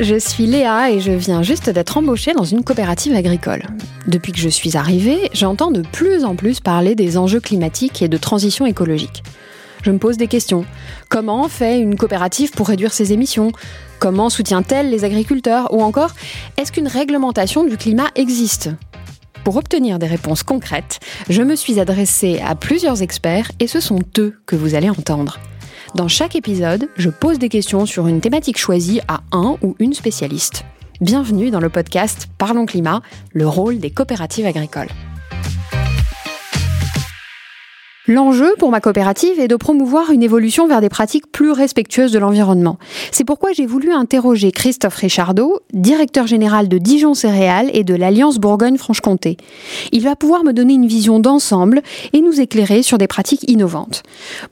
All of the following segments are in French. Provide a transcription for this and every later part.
je suis Léa et je viens juste d'être embauchée dans une coopérative agricole. Depuis que je suis arrivée, j'entends de plus en plus parler des enjeux climatiques et de transition écologique. Je me pose des questions. Comment fait une coopérative pour réduire ses émissions? Comment soutient-elle les agriculteurs? Ou encore, est-ce qu'une réglementation du climat existe? Pour obtenir des réponses concrètes, je me suis adressée à plusieurs experts et ce sont eux que vous allez entendre. Dans chaque épisode, je pose des questions sur une thématique choisie à un ou une spécialiste. Bienvenue dans le podcast Parlons Climat, le rôle des coopératives agricoles. L'enjeu pour ma coopérative est de promouvoir une évolution vers des pratiques plus respectueuses de l'environnement. C'est pourquoi j'ai voulu interroger Christophe Richardot, directeur général de Dijon Céréales et de l'Alliance Bourgogne-Franche-Comté. Il va pouvoir me donner une vision d'ensemble et nous éclairer sur des pratiques innovantes.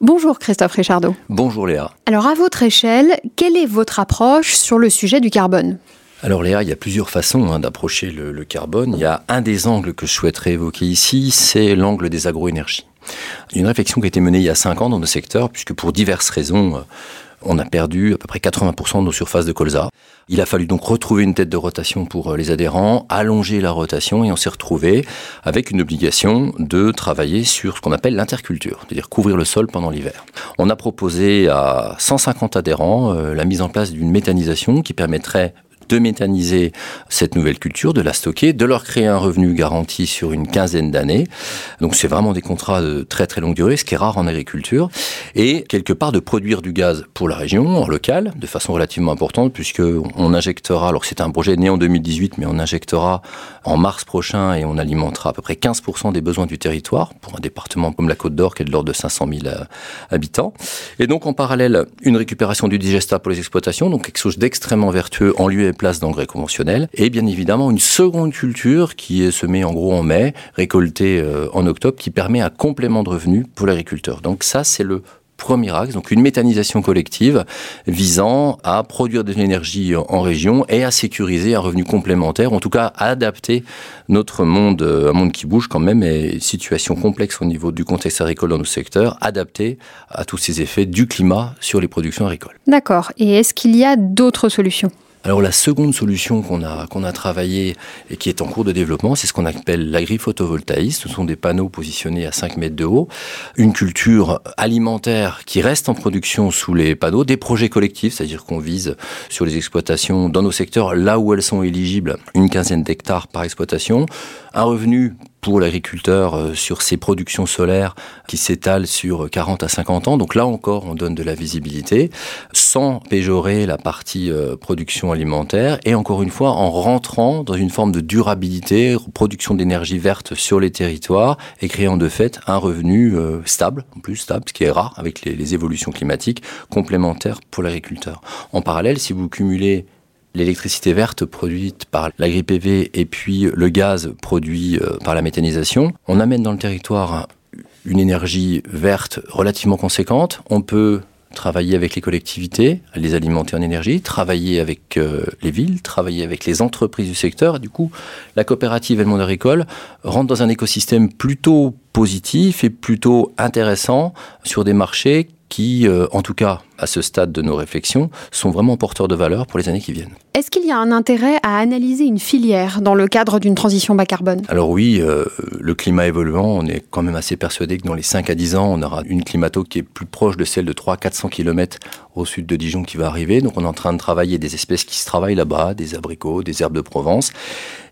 Bonjour Christophe Richardot. Bonjour Léa. Alors à votre échelle, quelle est votre approche sur le sujet du carbone? Alors Léa, il y a plusieurs façons hein, d'approcher le, le, carbone. Il y a un des angles que je souhaiterais évoquer ici, c'est l'angle des agroénergies. Une réflexion qui a été menée il y a cinq ans dans nos secteurs, puisque pour diverses raisons, euh, on a perdu à peu près 80% de nos surfaces de colza. Il a fallu donc retrouver une tête de rotation pour euh, les adhérents, allonger la rotation et on s'est retrouvé avec une obligation de travailler sur ce qu'on appelle l'interculture, c'est-à-dire couvrir le sol pendant l'hiver. On a proposé à 150 adhérents euh, la mise en place d'une méthanisation qui permettrait de méthaniser cette nouvelle culture, de la stocker, de leur créer un revenu garanti sur une quinzaine d'années. Donc c'est vraiment des contrats de très très longue durée, ce qui est rare en agriculture. Et quelque part de produire du gaz pour la région, en local, de façon relativement importante, puisque on injectera, alors c'est un projet né en 2018, mais on injectera en mars prochain et on alimentera à peu près 15% des besoins du territoire pour un département comme la Côte d'Or qui est de l'ordre de 500 000 euh, habitants. Et donc en parallèle, une récupération du digesta pour les exploitations, donc quelque chose d'extrêmement vertueux en lieu et place d'engrais conventionnels. Et bien évidemment, une seconde culture qui est semée en gros en mai, récoltée euh, en octobre, qui permet un complément de revenus pour l'agriculteur. Donc ça, c'est le premier axe, donc une méthanisation collective visant à produire de l'énergie en région et à sécuriser un revenu complémentaire, en tout cas à adapter notre monde, euh, un monde qui bouge quand même, et situation complexe au niveau du contexte agricole dans nos secteurs, adapté à tous ces effets du climat sur les productions agricoles. D'accord. Et est-ce qu'il y a d'autres solutions? Alors la seconde solution qu'on a, qu'on a travaillée et qui est en cours de développement, c'est ce qu'on appelle l'agri-photovoltaïsme. Ce sont des panneaux positionnés à 5 mètres de haut, une culture alimentaire qui reste en production sous les panneaux, des projets collectifs, c'est-à-dire qu'on vise sur les exploitations dans nos secteurs, là où elles sont éligibles, une quinzaine d'hectares par exploitation, un revenu pour l'agriculteur euh, sur ses productions solaires qui s'étalent sur 40 à 50 ans. Donc là encore, on donne de la visibilité sans péjorer la partie euh, production alimentaire et encore une fois en rentrant dans une forme de durabilité, production d'énergie verte sur les territoires et créant de fait un revenu euh, stable, plus stable, ce qui est rare avec les, les évolutions climatiques, complémentaires pour l'agriculteur. En parallèle, si vous cumulez l'électricité verte produite par l'agri-PV et puis le gaz produit euh, par la méthanisation, on amène dans le territoire une énergie verte relativement conséquente. On peut travailler avec les collectivités, les alimenter en énergie, travailler avec euh, les villes, travailler avec les entreprises du secteur. du coup, la coopérative et le monde agricole rentrent dans un écosystème plutôt positif et plutôt intéressant sur des marchés qui, euh, en tout cas à ce stade de nos réflexions, sont vraiment porteurs de valeur pour les années qui viennent. Est-ce qu'il y a un intérêt à analyser une filière dans le cadre d'une transition bas carbone? Alors oui, euh, le climat évoluant, on est quand même assez persuadé que dans les 5 à 10 ans, on aura une climato qui est plus proche de celle de 300-400 km au sud de Dijon qui va arriver. Donc on est en train de travailler des espèces qui se travaillent là-bas, des abricots, des herbes de Provence.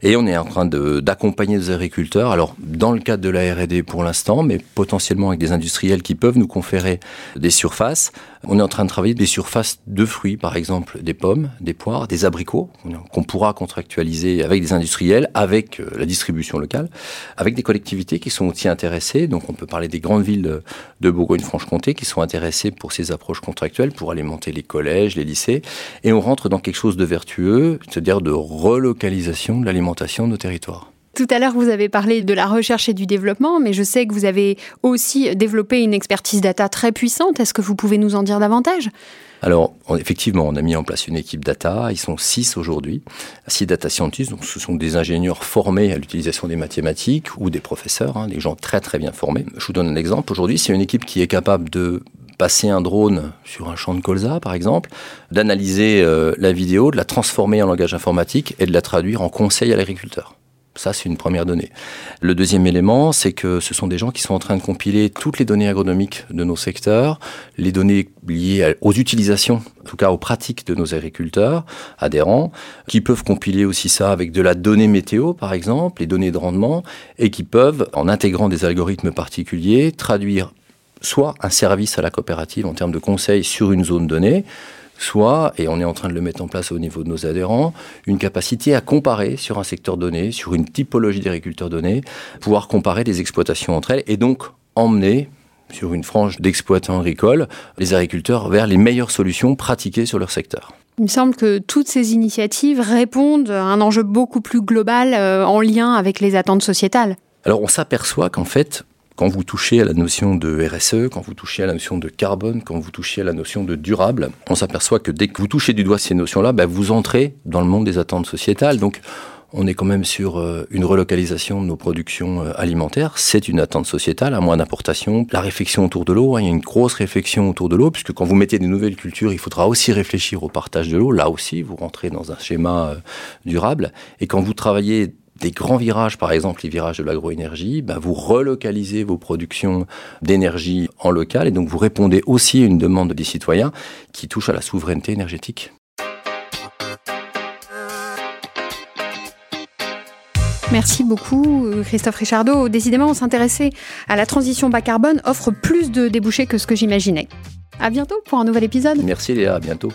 Et on est en train d'accompagner nos agriculteurs, alors dans le cadre de la R&D pour l'instant, mais potentiellement avec des industriels qui peuvent nous conférer des surfaces. On est en train de travailler des surfaces de fruits, par exemple des pommes, des poires, des abricots, qu'on pourra contractualiser avec des industriels, avec euh, la distribution locale, avec des collectivités qui sont aussi intéressées. Donc on peut parler des grandes villes de Bourgogne-Franche-Comté qui sont intéressées pour ces approches contractuelles, pour alimenter les collèges, les lycées. Et on rentre dans quelque chose de vertueux, c'est-à-dire de relocalisation de l'alimentation de nos territoires. Tout à l'heure, vous avez parlé de la recherche et du développement, mais je sais que vous avez aussi développé une expertise data très puissante. Est-ce que vous pouvez nous en dire davantage? Alors, effectivement, on a mis en place une équipe data. Ils sont six aujourd'hui. Six data scientists. Donc, ce sont des ingénieurs formés à l'utilisation des mathématiques ou des professeurs, hein, des gens très très bien formés. Je vous donne un exemple. Aujourd'hui, c'est une équipe qui est capable de passer un drone sur un champ de colza, par exemple, d'analyser euh, la vidéo, de la transformer en langage informatique et de la traduire en conseil à l'agriculteur. Ça, c'est une première donnée. Le deuxième élément, c'est que ce sont des gens qui sont en train de compiler toutes les données agronomiques de nos secteurs, les données liées aux utilisations, en tout cas aux pratiques de nos agriculteurs adhérents, qui peuvent compiler aussi ça avec de la donnée météo, par exemple, les données de rendement, et qui peuvent, en intégrant des algorithmes particuliers, traduire soit un service à la coopérative en termes de conseils sur une zone donnée, soit, et on est en train de le mettre en place au niveau de nos adhérents, une capacité à comparer sur un secteur donné, sur une typologie d'agriculteurs donnés, pouvoir comparer des exploitations entre elles et donc emmener sur une frange d'exploitants agricoles les agriculteurs vers les meilleures solutions pratiquées sur leur secteur. Il me semble que toutes ces initiatives répondent à un enjeu beaucoup plus global euh, en lien avec les attentes sociétales. Alors on s'aperçoit qu'en fait, quand vous touchez à la notion de RSE, quand vous touchez à la notion de carbone, quand vous touchez à la notion de durable, on s'aperçoit que dès que vous touchez du doigt ces notions-là, ben, vous entrez dans le monde des attentes sociétales. Donc, on est quand même sur euh, une relocalisation de nos productions euh, alimentaires. C'est une attente sociétale, à moins d'importation. La réflexion autour de l'eau, hein, il y a une grosse réflexion autour de l'eau, puisque quand vous mettez des nouvelles cultures, il faudra aussi réfléchir au partage de l'eau. Là aussi, vous rentrez dans un schéma euh, durable. Et quand vous travaillez des grands virages, par exemple les virages de l'agroénergie, bah, vous relocalisez vos productions d'énergie en local et donc vous répondez aussi à une demande des citoyens qui touche à la souveraineté énergétique. Merci beaucoup Christophe Richardot. Décidément, s'intéresser à la transition bas carbone offre plus de débouchés que ce que j'imaginais. À bientôt pour un nouvel épisode. Merci Léa, à bientôt.